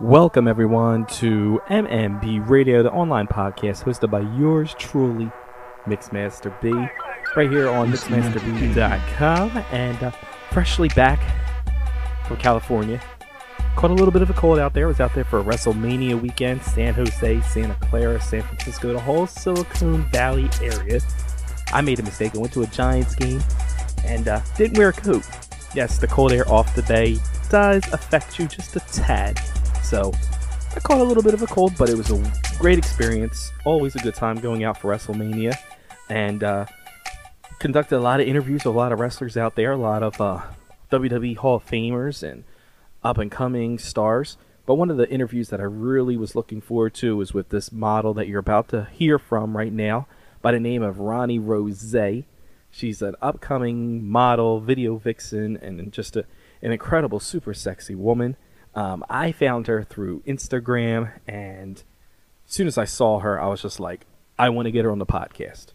Welcome, everyone, to MMB Radio, the online podcast hosted by yours truly, Mixmaster B, right here on MixmasterB.com, and uh, freshly back from California. Caught a little bit of a cold out there. Was out there for a WrestleMania weekend, San Jose, Santa Clara, San Francisco, the whole Silicon Valley area. I made a mistake. I went to a Giants game and uh, didn't wear a coat. Yes, the cold air off the bay does affect you just a tad. So I caught a little bit of a cold, but it was a great experience. Always a good time going out for WrestleMania. And uh, conducted a lot of interviews with a lot of wrestlers out there, a lot of uh, WWE Hall of Famers and up and coming stars. But one of the interviews that I really was looking forward to was with this model that you're about to hear from right now by the name of Ronnie Rose. She's an upcoming model, video vixen, and just a, an incredible, super sexy woman. Um, I found her through Instagram, and as soon as I saw her, I was just like, I want to get her on the podcast.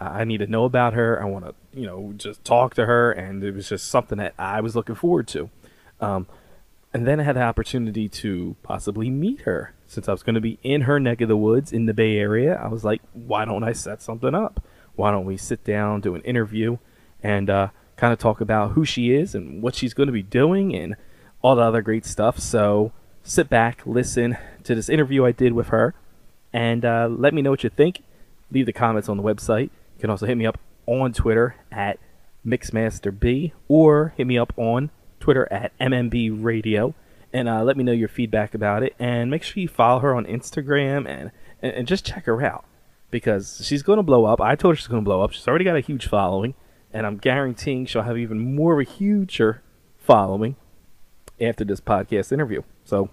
I need to know about her. I want to, you know, just talk to her, and it was just something that I was looking forward to. Um, and then I had the opportunity to possibly meet her since I was going to be in her neck of the woods in the Bay Area. I was like, why don't I set something up? Why don't we sit down, do an interview, and uh, kind of talk about who she is and what she's going to be doing and all the other great stuff. So sit back, listen to this interview I did with her, and uh, let me know what you think. Leave the comments on the website. You can also hit me up on Twitter at MixmasterB or hit me up on Twitter at MMB Radio and uh, let me know your feedback about it. And make sure you follow her on Instagram and, and, and just check her out because she's going to blow up. I told her she's going to blow up. She's already got a huge following, and I'm guaranteeing she'll have even more of a huger following after this podcast interview. So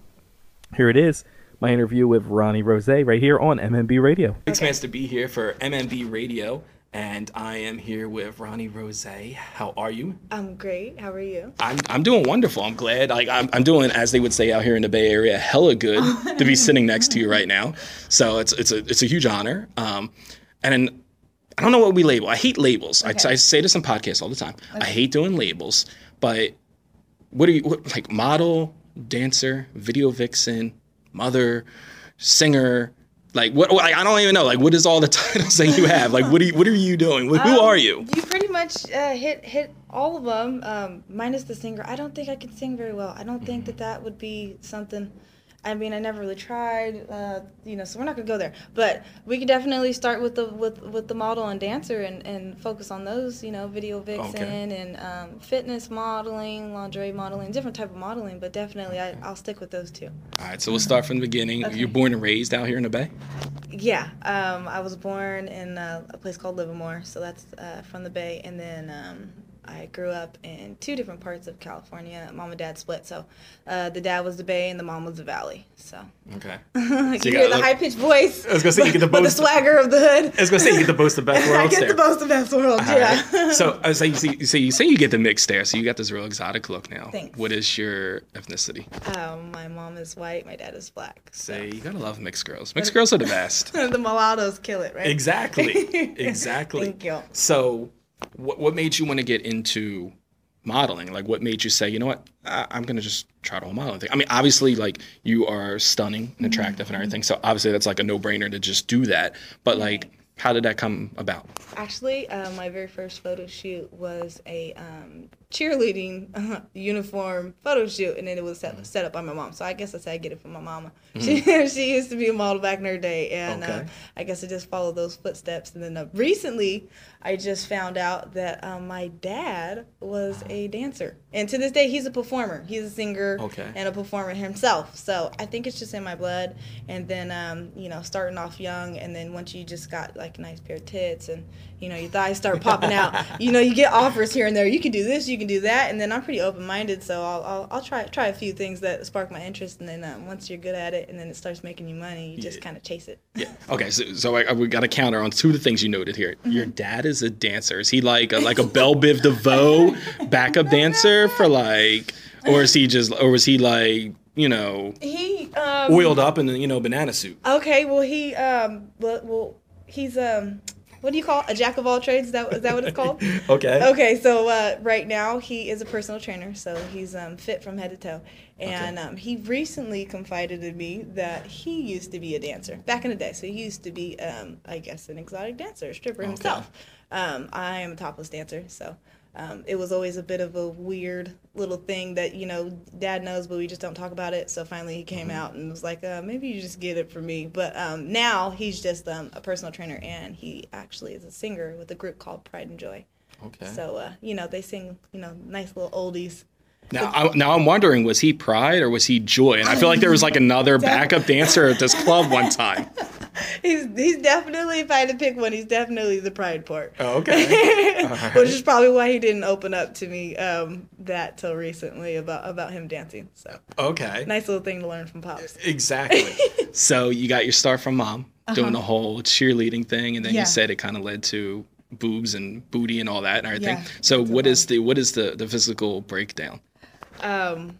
here it is. My interview with Ronnie Rose right here on MMB Radio. Thanks, okay. to be here for MMB Radio and I am here with Ronnie Rose. How are you? I'm great. How are you? I'm, I'm doing wonderful. I'm glad. Like I'm, I'm doing, as they would say out here in the Bay Area, hella good to be sitting next to you right now. So it's it's a it's a huge honor. Um, and I don't know what we label. I hate labels. Okay. I, I say this in podcasts all the time. Okay. I hate doing labels. But what are you what, like? Model, dancer, video vixen, mother, singer like what, what? I don't even know. Like what is all the titles that you have? Like what are you, what are you doing? Who um, are you? You pretty much uh, hit hit all of them, um, minus the singer. I don't think I can sing very well. I don't think that that would be something I mean, I never really tried, uh, you know, so we're not gonna go there. But we could definitely start with the with with the model and dancer and, and focus on those, you know, video vixen okay. and um, fitness modeling, lingerie modeling, different type of modeling. But definitely, I, I'll stick with those two. All right, so we'll start from the beginning. Okay. You're born and raised out here in the Bay. Yeah, um, I was born in uh, a place called Livermore, so that's uh, from the Bay, and then um, I grew up in two different parts of California. Mom and dad split, so uh, the dad was the Bay and the mom was the Valley. So okay, so you, you hear the high pitched voice. I was gonna say you get the boast, the swagger of the hood. I was gonna say you get the boast of best worlds. I get there. the boast of best worlds. Yeah. Right. So I was like, so you, so you say you get the mix there. So you got this real exotic look now. Thanks. What is your ethnicity? Um, my mom is white. My dad is black. So say you gotta love mixed girls. Mixed girls are the best. the mulattoes kill it, right? Exactly. Exactly. Thank you. So, what what made you want to get into modeling? Like, what made you say, you know what, I- am gonna just try to whole modeling thing? I mean, obviously, like you are stunning and attractive mm-hmm. and everything, so obviously that's like a no-brainer to just do that. But like, how did that come about? Actually, uh, my very first photo shoot was a um, cheerleading uh, uniform photo shoot, and then it was set, set up by my mom. So I guess I said I get it from my mama. Mm-hmm. She she used to be a model back in her day, and uh, okay. uh, I guess I just followed those footsteps. And then uh, recently, I just found out that um, my dad was a dancer, and to this day, he's a performer. He's a singer okay. and a performer himself. So I think it's just in my blood. And then um, you know, starting off young, and then once you just got like a nice pair of tits and you know your thighs start popping out. You know you get offers here and there. You can do this you can do that. And then i'm pretty open-minded so i'll, I'll, I'll try try a few things that spark my interest. And then um, once you're good at it and then it starts making you money you just yeah. kind of chase it. Yeah. Okay so, so I, we got a counter on two of the things you noted here. Your mm-hmm. dad is a dancer. Is he like a, like a Bell Biv DeVoe backup dancer for like or is he just or was he like you know he um, oiled up in the you know banana suit? Okay well he um well, well he's um what do you call a jack of all trades? Is that is that what it's called? okay. Okay, so uh, right now he is a personal trainer, so he's um, fit from head to toe. And Okay. um, he recently confided in me that he used to be a dancer back in the day. So he used to be, um, I guess, an exotic dancer, stripper Okay. himself. Um, I am a topless dancer, so um, it was always a bit of a weird little thing that you know Dad knows, but we just don't talk about it. So finally he came out and was like, uh, maybe you just get it from me. But um, now he's just um, a personal trainer, and he actually is a singer with a group called Pride and Joy. Okay. So uh, you know they sing you know nice little oldies. Now, I, now I'm wondering, was he Pride or was he Joy? And I feel like there was like another backup dancer at this club one time. He's he's definitely if I had to pick one, he's definitely the Pride part. Oh, okay. Which is probably why he didn't open up to me um, that till recently about about him dancing. So Okay. nice little thing to learn from pops. Exactly. so you got your start from mom doing the whole cheerleading thing, and then Uh-huh. Yeah. you said it kind of led to boobs and booty and all that and everything. Yeah, so that's what a is the what is the the physical breakdown? Um,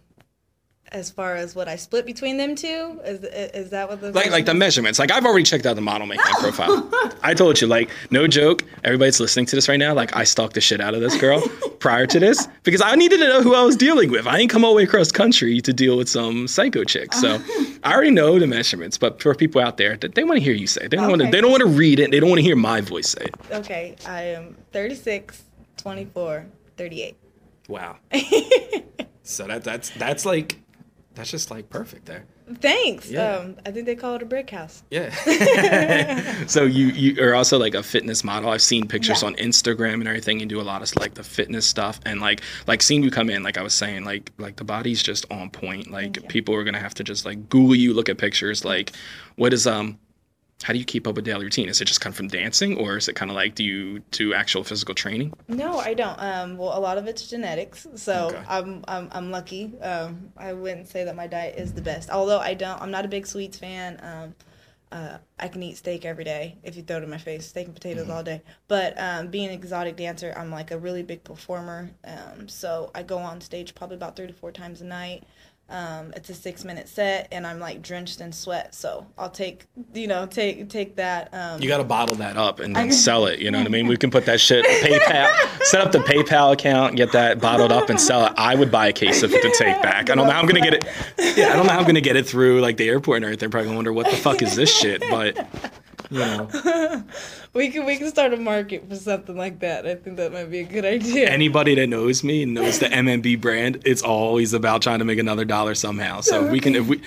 as far as what I split between them two, is is that what the Like like the measurements. Like I've already checked out the Model Mayhem profile. I told you, like, no joke. Everybody's listening to this right now. Like I stalked the shit out of this girl prior to this because I needed to know who I was dealing with. I ain't come all the way across country to deal with some psycho chick. So I already know the measurements. But for people out there, they want to hear you say. it. They don't want to. They don't want to read it. They don't want to hear my voice say it. Okay, I am 36, 24, 38. Wow. so that that's that's like that's just like perfect there. Thanks. Yeah. Um, I think they call it a brick house. Yeah. so you you are also like a fitness model. I've seen pictures Yeah. on Instagram and everything. You do a lot of like the fitness stuff and like like seeing you come in. Like I was saying, like like the body's just on point. Like people are gonna have to just like Google you, look at pictures. Like what is um. How do you keep up a daily routine? Is it just come from dancing, or is it kind of like do you do actual physical training? No, I don't. Um, well, a lot of it's genetics, so Okay. I'm, I'm I'm lucky. Um, I wouldn't say that my diet is the best, although I don't. I'm not a big sweets fan. Um, uh, I can eat steak every day if you throw it in my face, steak and potatoes Mm-hmm. all day. But um, being an exotic dancer, I'm like a really big performer. Um, so I go on stage probably about three to four times a night. Um, it's a six minute set, and I'm like drenched in sweat. So I'll take, you know, take take that. Um, You got to bottle that up and then sell it. You know what I mean? We can put that shit PayPal, set up the PayPal account, get that bottled up and sell it. I would buy a case of it to take back. I don't know how I'm gonna get it. Yeah, I don't know how I'm gonna get it through like the airport and everything. They're probably gonna wonder what the fuck is this shit. But you know, we can we can start a market for something like that. I think that might be a good idea. anybody that knows me knows the MMB brand, it's always about trying to make another dollar somehow. So we can, if we,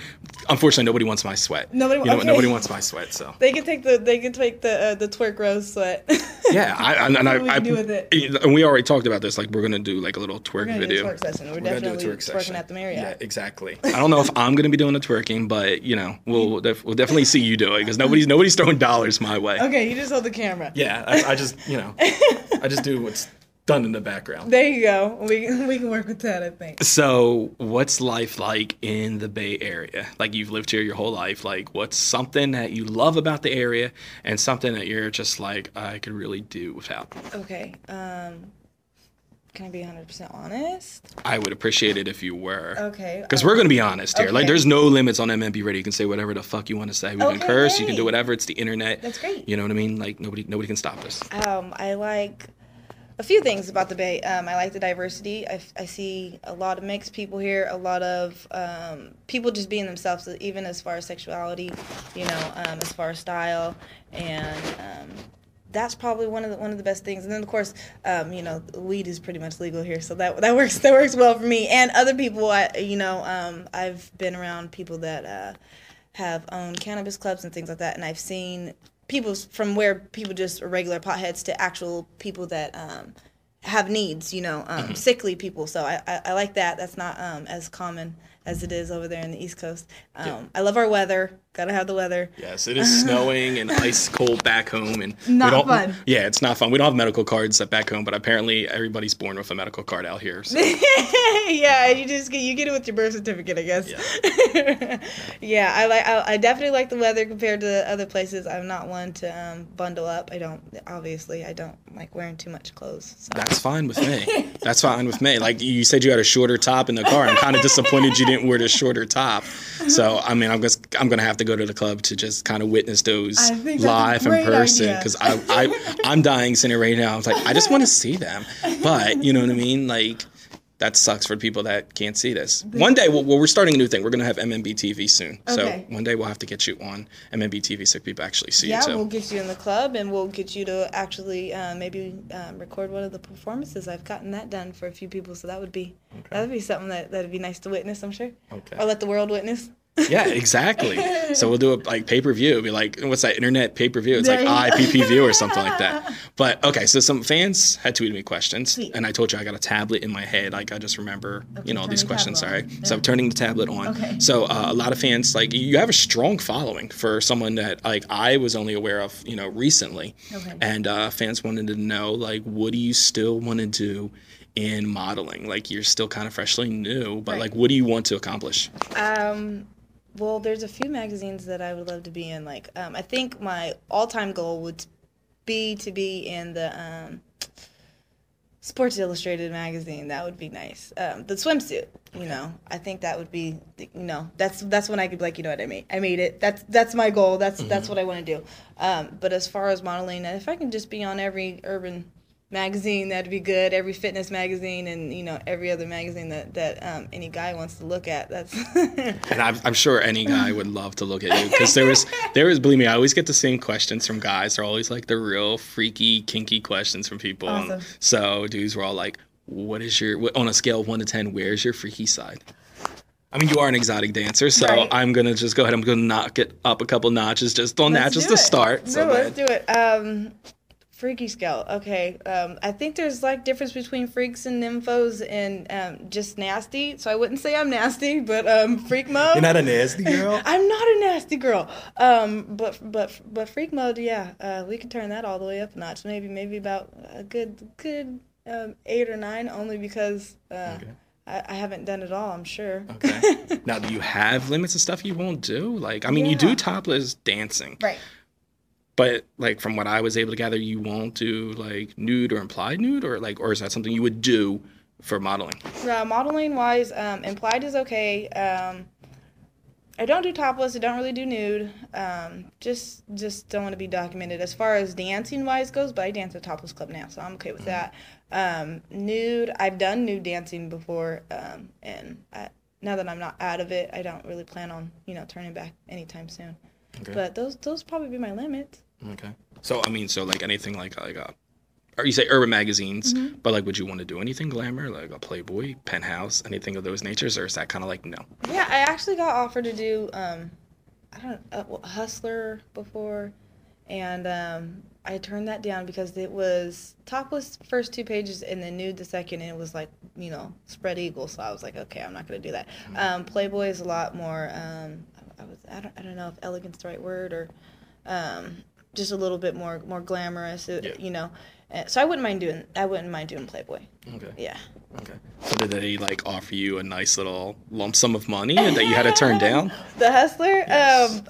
unfortunately, nobody wants my sweat. Nobody- you know, okay. nobody wants my sweat. So. They can take the they can take the uh, the twerk rose sweat. Yeah, I, I, and I, we I, with it. and we already talked about this. Like, we're gonna do like a little twerk We're gonna do a video. twerk session. We're, We're gonna do a definitely twerk twerking session. at the Marriott. Yeah, exactly. I don't know if I'm gonna be doing the twerking, but you know, we'll we'll, def- we'll definitely see you do it because nobody's nobody's throwing dollars my way. Okay, you just hold the camera. Yeah, I, I just you know, I just do what's done in the background. There you go. We we can work with that. I think. So, what's life like in the Bay Area? Like you've lived here your whole life. Like, what's something that you love about the area, and something that you're just like, I could really do without. Okay. Um, can I be 100 percent honest? I would appreciate it if you were. Okay. Because we're gonna be honest here. Like, there's no limits on MMB Radio. You can say whatever the fuck you want to say. We can Okay, curse. You can do whatever. It's the internet. That's great. You know what I mean? Like nobody, nobody can stop us. Um, I like a few things about the Bay. Um, I like the diversity. I, I see a lot of mixed people here, a lot of um, people just being themselves, even as far as sexuality, you know, um, as far as style, and um, that's probably one of the one of the best things. And then of course, um, you know, weed is pretty much legal here, so that that works that works well for me and other people. I you know, um, I've been around people that. Uh, have owned cannabis clubs and things like that, and I've seen people from where people just are regular potheads to actual people that um, have needs, you know, um, sickly people. So I, I, I like that. That's not um, as common as it is over there in the East Coast. Um, I love our weather. Gotta have the weather. Yes, it is snowing and ice cold back home, and Not we don't, fun. Yeah, it's not fun. We don't have medical cards at back home, but apparently everybody's born with a medical card out here. So. yeah, you just get you get it with your birth certificate, I guess. Yeah, I like I, I definitely like the weather compared to other places. I'm not one to um, bundle up. I don't obviously I don't like wearing too much clothes. So. That's fine with me. That's fine with me. Like you said, you had a shorter top in the car. I'm kind of disappointed you didn't wear the shorter top. So I mean, I'm just I'm gonna have to go to the club to just kind of witness those I think that's a live in person because I, I I'm dying sitting right now. I'm like, I just want to see them, but you know what I mean, like. That sucks for people that can't see this. One day, well, we're starting a new thing. We're gonna have MMB TV soon. Okay. So one day we'll have to get you on MMB TV so people actually see Yeah, you too. we'll get you in the club, and we'll get you to actually uh, maybe um, record one of the performances. I've gotten that done for a few people, so that would be that would be something that that'd be nice to witness. I'm sure, Okay. or let the world witness. Yeah, exactly. so we'll do a like pay per view. Be like, what's that internet pay per view? It's There like go. IPPV or something like that. But okay, so some fans had tweeted me questions, Sweet. and I told you I got a tablet in my head. Like I just remember, Okay, you know, all these the questions. Sorry. on. So I'm turning the tablet on. Okay. So uh, a lot of fans like you have a strong following for someone that like I was only aware of, you know, recently. Okay. And uh, fans wanted to know like, what do you still want to do? In modeling, like you're still kind of freshly new, but Right. like, what do you want to accomplish? Um, well, there's a few magazines that I would love to be in. Like, um, I think my all-time goal would be to be in the um, Sports Illustrated magazine. That would be nice. Um, the swimsuit, you know, I think that would be, you know, that's that's when I could be like, you know what, I made, I made it. That's that's my goal. That's that's what I want to do. Um, but as far as modeling, if I can just be on every urban magazine that'd be good every fitness magazine and you know every other magazine that that um, any guy wants to look at that's And I'm, I'm sure any guy would love to look at you because there was, there was, believe me, I always get the same questions from guys. They're always like the real freaky, kinky questions from people. Awesome. so dudes were all like, "What is your on a scale of one to ten? Where's your freaky side?" I mean, you are an exotic dancer, so Right. I'm gonna just go ahead. I'm gonna knock it up a couple notches just on that, Let's just do to start. No, So let's that- do it. Um, freaky scale. Okay. Um, I think there's like difference between freaks and nymphos and um, just nasty. So I wouldn't say I'm nasty, but um, freak mode. You're not a nasty girl. I'm not a nasty girl. Um, but but but freak mode, yeah. Uh, we can turn that all the way up a notch. Maybe maybe about a good good um, eight or nine, only because uh, Okay. I, I haven't done it all. I'm sure. Okay. now, do you have limits of stuff you won't do? Like, I mean, you do topless dancing. right. But like from what I was able to gather, you won't do like nude or implied nude, or like, or is that something you would do for modeling? Uh, modeling wise, um, implied is okay. Um, I don't do topless. I don't really do nude. Um, just just don't want to be documented as far as dancing wise goes. But I dance at topless club now, so I'm okay with that. Um, nude, I've done nude dancing before, um, and I, now that I'm not out of it, I don't really plan on you know turning back anytime soon. Okay. But those those probably be my limits. Okay. So I mean, so like anything like like uh, or you say urban magazines, Mm-hmm. but like, would you want to do anything glamour, like a Playboy, Penthouse, anything of those natures, or is that kind of like no? Yeah, I actually got offered to do um, I don't uh, well, Hustler before, and um, I turned that down because it was topless first two pages and then nude the second, and it was like you know spread eagle. So I was like, okay, I'm not gonna do that. Um, Playboy is a lot more. Um, I, I was I don't I don't know if elegant's the right word or um, just a little bit more more glamorous. uh, Yeah. You know, Uh, so I wouldn't mind doing I wouldn't mind doing Playboy. Okay. Yeah. Okay. So did they like offer you a nice little lump sum of money that you had to turn down? The Hustler, Yes. um,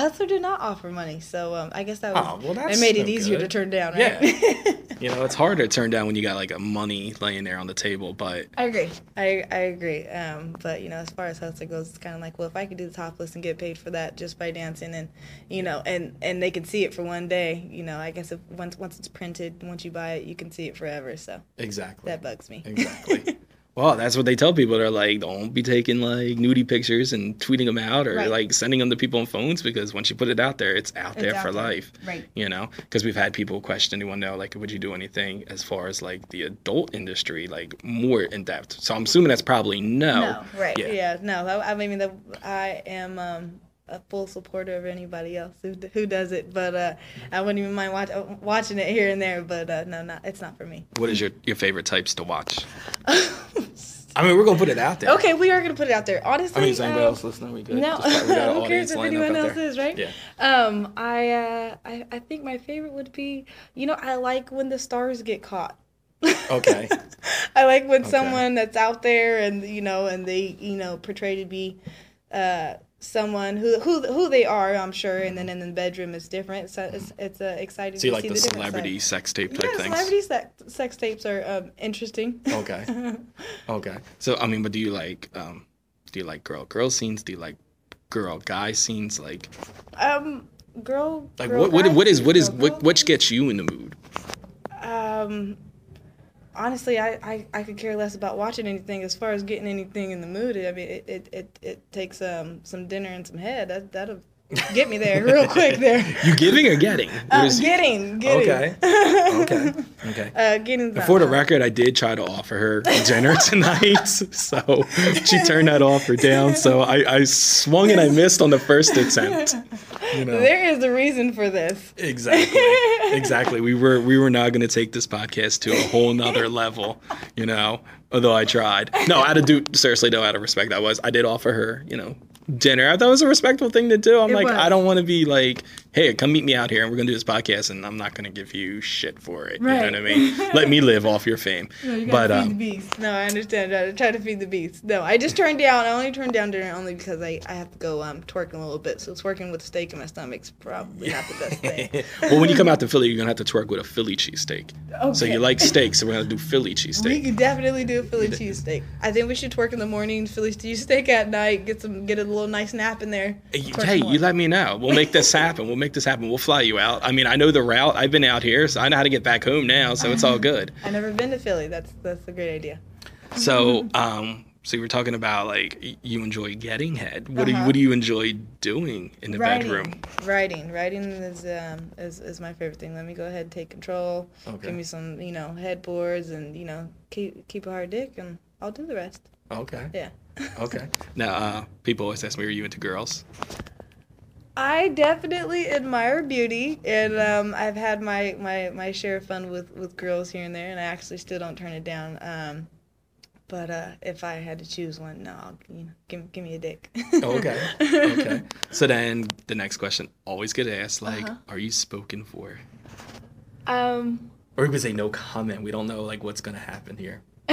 Hustler did not offer money, so um, I guess that was. Oh, well, it that's made it easier to turn down, right? Yeah, You know, it's harder to turn down when you got like a money laying there on the table, but I agree. I I agree. Um, but you know, as far as Hustler goes, it's kind of like, well, if I could do the topless and get paid for that just by dancing, and you know, and and they can see it for one day, you know, I guess if once once it's printed, once you buy it, you can see it forever. So exactly. that bugs me. Exactly. well, that's what they tell people. They're like, don't be taking like nudie pictures and tweeting them out or Right. like sending them to people on phones because once you put it out there, it's out It's there out for there. life. Right. You know, because we've had people question, anyone know, like, would you do anything as far as like the adult industry, like more in depth? So I'm assuming that's probably no. No, right? Yeah. Yeah, no. I, I mean, the, I am um, a full supporter of anybody else who who does it, but uh, I wouldn't even mind watch, uh, watching it here and there. But uh, no, not it's not for me. What is your, your favorite types to watch? I mean, we're gonna put it out there. okay, we are gonna put it out there. Honestly, I mean, is anybody um, else listening? We good? No, Just got- we who cares if anyone else there. is, right? Yeah. Um, I, uh, I I think my favorite would be, you know, I like when the stars get caught. Okay. I like when Okay. someone that's out there and you know and they you know portray to be uh, someone who who who they are. I'm sure, and then in the bedroom is different. So it's it's uh, exciting So you like see the, the, celebrity sex tape type Yeah, things? celebrity sex, sex tapes are um, interesting. Okay. Okay. So I mean, but do you like um do you like girl girl scenes? Do you like girl guy scenes like Um, girl. like girl what what, what is what is what what gets you in the mood? Um, honestly, I, I, I could care less about watching anything as far as getting anything in the mood. I mean, it, it, it, it takes um some dinner and some head. That that'll get me there real quick. There. You giving or getting? Uh, getting, getting. Okay. okay. Okay. Uh, getting. For the record, I did try to offer her dinner tonight, so she turned that offer down. So I, I swung and I missed on the first attempt. You know. There is a reason for this. Exactly. Exactly. We were we were now going to take this podcast to a whole nother level, you know. Although I tried. No, out of do seriously though, out of respect, I was. I did offer her, you know, dinner. I thought it was a respectful thing to do. I'm It like, was. I don't want to be like, hey, come meet me out here and we're gonna do this podcast, and I'm not gonna give you shit for it. You know what I mean? Let me live off your fame. but feed um, the beast. No, I understand. I try to feed the beast. No, I just turned down. I only turned down dinner only because I, I have to go um twerking a little bit. So it's twerking with steak in my stomach's probably not the best thing. well, when you come out to Philly, you're gonna have to twerk with a Philly cheesesteak. So Okay. you like steak, so we're gonna do Philly cheesesteak. We could definitely do a Philly cheesesteak. I think we should twerk in the morning, Philly cheesesteak at night, get some get a little nice nap in there. Hey, you let me know. We'll make this happen. We'll make this happen. We'll fly you out. I mean, I know the route. I've been out here, so I know how to get back home now. So it's all good. I've never been to Philly. That's that's a great idea. So, um, so you were talking about like you enjoy getting head. What do you Uh-huh. What do you enjoy doing in the writing, bedroom? writing, writing is um is, is my favorite thing. Let me go ahead and take control. Okay. Give me some you know headboards and you know keep keep a hard dick and I'll do the rest. Okay. Yeah. Okay. Now, uh, people always ask me, "Are you into girls?" I definitely admire beauty, and um, I've had my, my, my share of fun with, with girls here and there, and I actually still don't turn it down. Um, but uh, if I had to choose one, no, I'll, you know, give, give me a dick. Okay. Okay. So then the next question always get asked, like, Uh-huh. "Are you spoken for?" um, Or you could say no comment. We don't know like what's gonna happen here.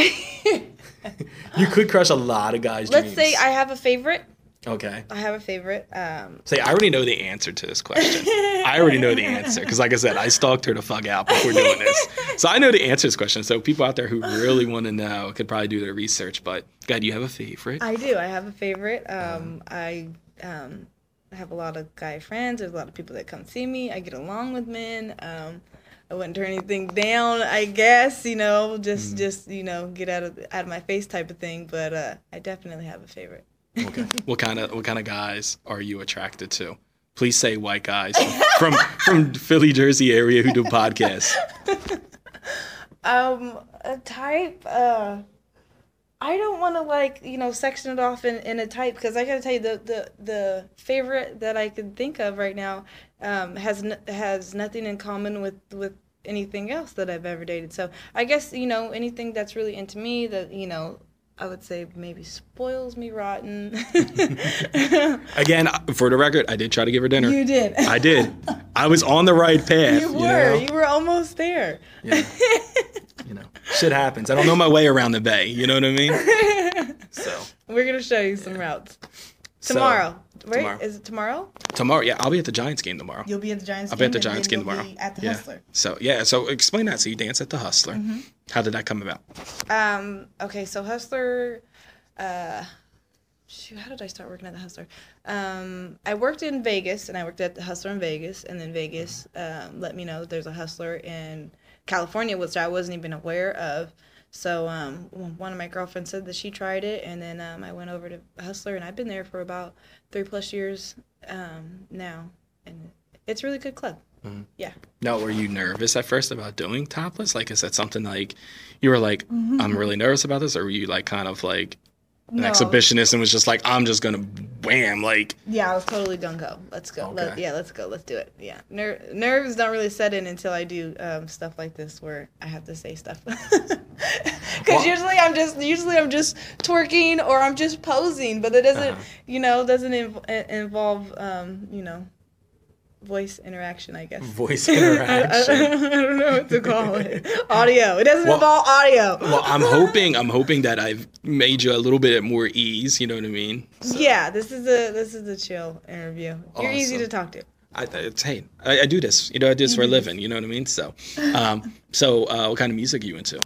You could crush a lot of guys' let's dreams. say I have a favorite. Okay. I have a favorite. Um, Say, I already know the answer to this question. I already know the answer because, like I said, I stalked her to fuck out before doing this. So I know the answer to this question. So people out there who really want to know could probably do their research. But God, do you have a favorite? I do. I have a favorite. Um, I um, have a lot of guy friends. There's a lot of people that come see me. I get along with men. Um, I wouldn't turn anything down. I guess you know, just just you know, get out of out of my face type of thing. But uh, I definitely have a favorite. Okay. what kind of what kind of guys are you attracted to? Please say white guys from from Philly, Jersey area who do podcasts. Um, a type. Uh, I don't want to like you know section it off in, in a type because I gotta tell you the, the the favorite that I can think of right now um, has n- has nothing in common with with anything else that I've ever dated. So I guess you know anything that's really into me that you know I would say maybe spoils me rotten. Again, for the record, I did try to give her dinner. you did. I did. I was on the right path. You You, were. know? You were almost there. Yeah. you know, shit happens. I don't know my way around the bay. You know what I mean? So We're gonna show you some routes so, tomorrow. Right? tomorrow. Is it tomorrow? tomorrow, yeah, I'll be at the Giants game tomorrow. You'll be at the Giants. Game. I'll be at the Giants game tomorrow. At the yeah. Hustler. So yeah, so explain that. So you dance at the Hustler. Mm-hmm. How did that come about? Um. Okay. So Hustler. Uh. Shoot, how did I start working at the Hustler? Um, I worked in Vegas, and I worked at the Hustler in Vegas, and then Vegas um, let me know that there's a Hustler in California, which I wasn't even aware of. So um, one of my girlfriends said that she tried it, and then um, I went over to Hustler, and I've been there for about three plus years um, now, and it's a really good club. Yeah. Now, were you nervous at first about doing topless? Like, is that something like you were like, Mm-hmm. I'm really nervous about this, or were you like kind of like an No. exhibitionist and was just like, I'm just gonna wham, like, Yeah, I was totally gung ho. Let's go. Let, yeah, let's go. Let's do it. Yeah, Ner- nerves don't really set in until I do um, stuff like this where I have to say stuff. Because Well- usually I'm just usually I'm just twerking or I'm just posing, but it doesn't Uh-huh. you know doesn't inv- involve um, you know voice interaction. I guess voice I, I- interaction. I don't know what to call it. Audio. It doesn't Well- involve audio. well, I'm hoping, I'm hoping that I've made you a little bit at more ease. You know what I mean? yeah, this is a this is a chill interview. You're easy to talk to. I, it's, hey, I, I do this. You know, I do this for a living. You know what I mean? So, um, so uh, what kind of music are you into?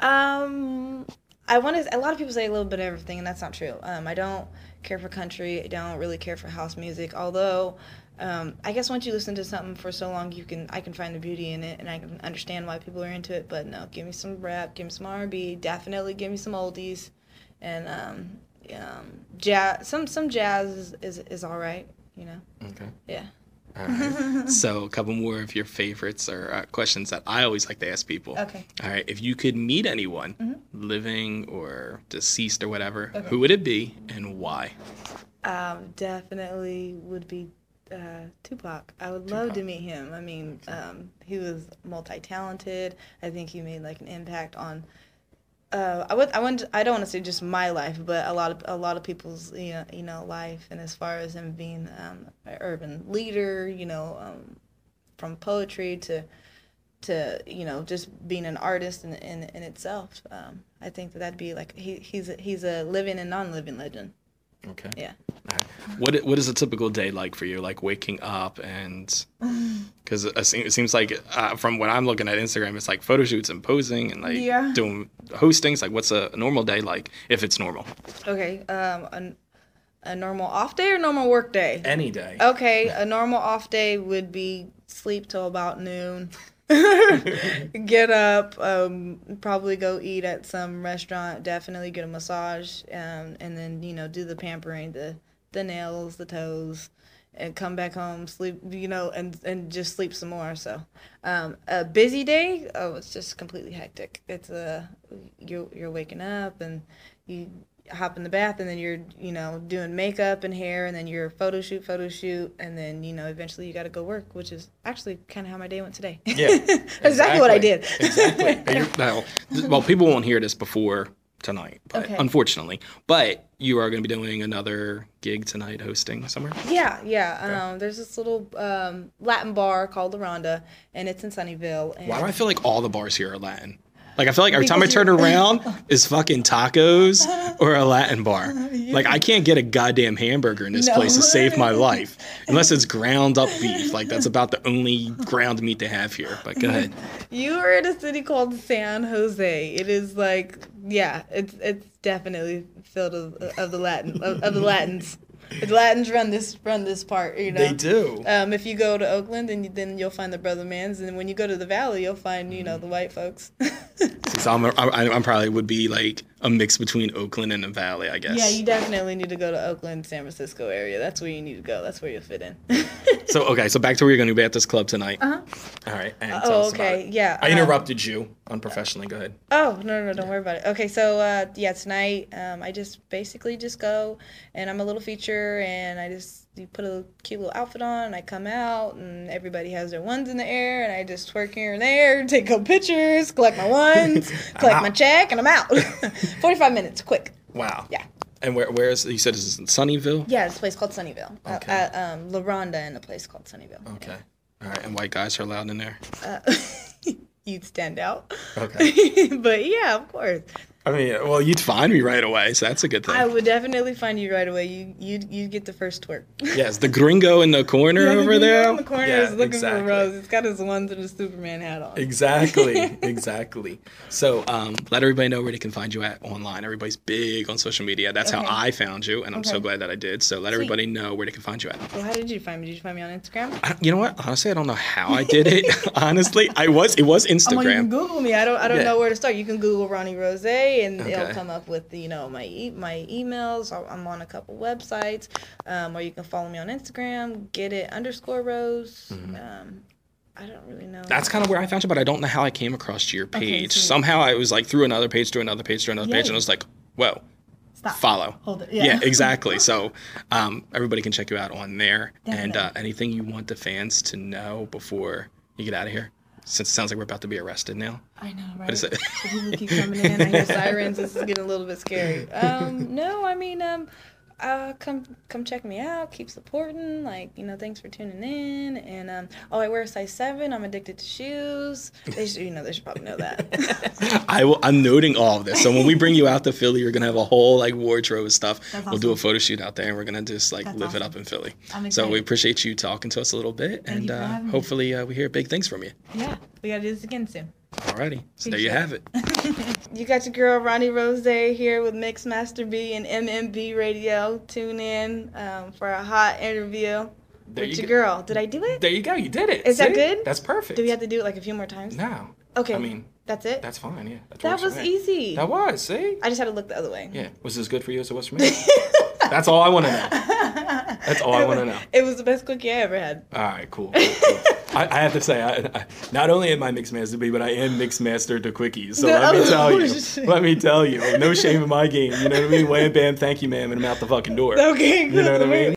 Um, I want to. A lot of people say a little bit of everything, and that's not true. Um, I don't care for country. I don't really care for house music. Although, um, I guess once you listen to something for so long, you can I can find the beauty in it, and I can understand why people are into it. But no, give me some rap, give me some R&B. Definitely give me some oldies, and um, um, jazz. Some some jazz is, is is all right. You know. Okay. Yeah. All right. so a couple more of your favorites or uh, questions that I always like to ask people. Okay. All right. If you could meet anyone, Mhm. living or deceased or whatever, Okay. who would it be and why? Um, definitely would be uh, Tupac. I would love to meet him. I mean, um, he was multi-talented. I think he made like an impact on. Uh, I would. I want. I don't want to say just my life, but a lot of a lot of people's you know, you know life. And as far as him being um, an urban leader, you know, um, from poetry to to you know just being an artist in in, in itself, um, I think that that'd be like he, he's a, he's a living and non-living legend. Okay. Yeah. I- what is a typical day like for you? Like waking up and because it, it seems like uh, from what I'm looking at Instagram, it's like photo shoots and posing and like Yeah. doing hostings. Like, what's a normal day like if it's normal? Okay, um, a, a normal off day or normal work day? Any day. Okay, a normal off day would be sleep till about noon. get up, um, probably go eat at some restaurant. Definitely get a massage, um, and then you know do the pampering, the the nails, the toes, and come back home, sleep, you know, and and just sleep some more. So, um, a busy day, oh, it's just completely hectic. It's a you're you're waking up and you hop in the bath and then you're you know doing makeup and hair and then you're photo shoot photo shoot and then you know eventually you got to go work which is actually kind of how my day went today Yeah, exactly, what i did exactly. Now, well, people won't hear this before tonight, but Okay. unfortunately, but you are going to be doing another gig tonight, hosting somewhere. yeah yeah um, there's this little um, latin bar called la ronda and it's in sunnyvale and Why do I feel like all the bars here are Latin? Like I feel like every time I turn around is fucking tacos or a Latin bar. Like I can't get a goddamn hamburger in this No. place to save my life unless it's ground up beef. Like that's about the only ground meat they have here. But go ahead. You are in a city called San Jose. It is like, yeah, it's it's definitely filled of, of the Latin of, of the Latins. The Latins run this run this part, you know. They do. Um, if you go to Oakland, then you, then you'll find the brother mans, and when you go to the Valley, you'll find you Mm-hmm. know the white folks. So I'm, a, I, I'm probably would be like a mix between Oakland and the Valley, I guess. yeah, you definitely need to go to Oakland, San Francisco area. That's where you need to go. That's where you'll fit in. So okay, so back to where you're going to be at this club tonight. Uh-huh. All right. Oh, okay, yeah. I um, interrupted you unprofessionally. Go ahead. Oh no no don't worry about it. Okay, so uh, yeah, tonight um, I just basically just go and I'm a little feature and I just you put a cute little outfit on and I come out and everybody has their ones in the air and I just twerk here and there, take a couple pictures, collect my ones, collect my check, and I'm out. Forty five minutes, quick. Wow. Yeah. And where where is you said this is in Sunnyvale? Yeah, it's a place called Sunnyvale. Uh, Okay. at um, La Ronda in a place called Sunnyvale. Okay. All right. And white guys are allowed in there. Uh, you'd stand out. Okay. but yeah, of course. I mean, well, you'd find me right away, so that's a good thing. I would definitely find you right away. You you you get the first twerk. yes, the gringo in the corner Yeah, the over there. in the corner Yeah, is looking exactly. for Rose. It's got his ones and his Superman hat on. Exactly, exactly. So, um, let everybody know where they can find you at online. Everybody's big on social media. That's Okay. how I found you, and I'm so glad that I did. So, let Sweet. everybody know where they can find you at. Well, how did you find me? Did you find me on Instagram? I, you know what? Honestly, I don't know how I did it. Honestly, I was. It was well, you can Instagram. Google me. I don't. I don't Yeah. know where to start. You can Google Ronnie Rose, and Okay. it'll come up with you know my e- my emails. I'm- on a couple websites, um, or you can follow me on Instagram. Get it underscore Rose. Um, I don't really know. Mm-hmm. That's kind of where I found you, but I don't know how I came across your Okay, page. Somehow I was like through another page, through another page, through another page, and I was like, whoa, Stop. follow. Hold it. Yeah, Yeah. exactly. So um, everybody can check you out on there. And uh, anything you want the fans to know before you get out of here? Since it sounds like we're about to be arrested now. I know, right? What is it? People keep coming in. I hear sirens. This is getting a little bit scary. Um, no, I mean, um, uh, come come check me out. Keep supporting. Like, you know, thanks for tuning in. And um, oh, I wear a size seven. I'm addicted to shoes. They should, you know, they should probably know that. I will. I'm noting all of this. So when we bring you out to Philly, you're gonna have a whole like wardrobe of stuff. That's We'll do a photo shoot out there, and we're gonna just like That's live it up in Philly. I'm So we appreciate you talking to us a little bit, and uh, hopefully uh, we hear big things from you. yeah, we gotta do this again soon. Alrighty. So there you Appreciate have it. You got your girl Ronnie Rose here with Mixmaster B and MMB Radio. Tune in um, for a hot interview There with you your go. girl. Did I do it? There you go. You did it. Is that good? That's perfect. Do we have to do it like a few more times? No. Okay. I mean, That's it? that's fine. Yeah. That, that was easy. That was. See. I just had to look the other way. Yeah. Was this good for you as it was for me? that's all I want to know. That's all I want to know. It was the best cookie I ever had. All right, cool. cool, cool. I, I have to say, I, I, not only am I mixed master B, but I am mixed master to quickies. So No, let me tell you, let me tell you, no shame in my game. You know what I mean? Wham, bam, thank you, ma'am, and I'm out the fucking door. Okay, You know what I mean?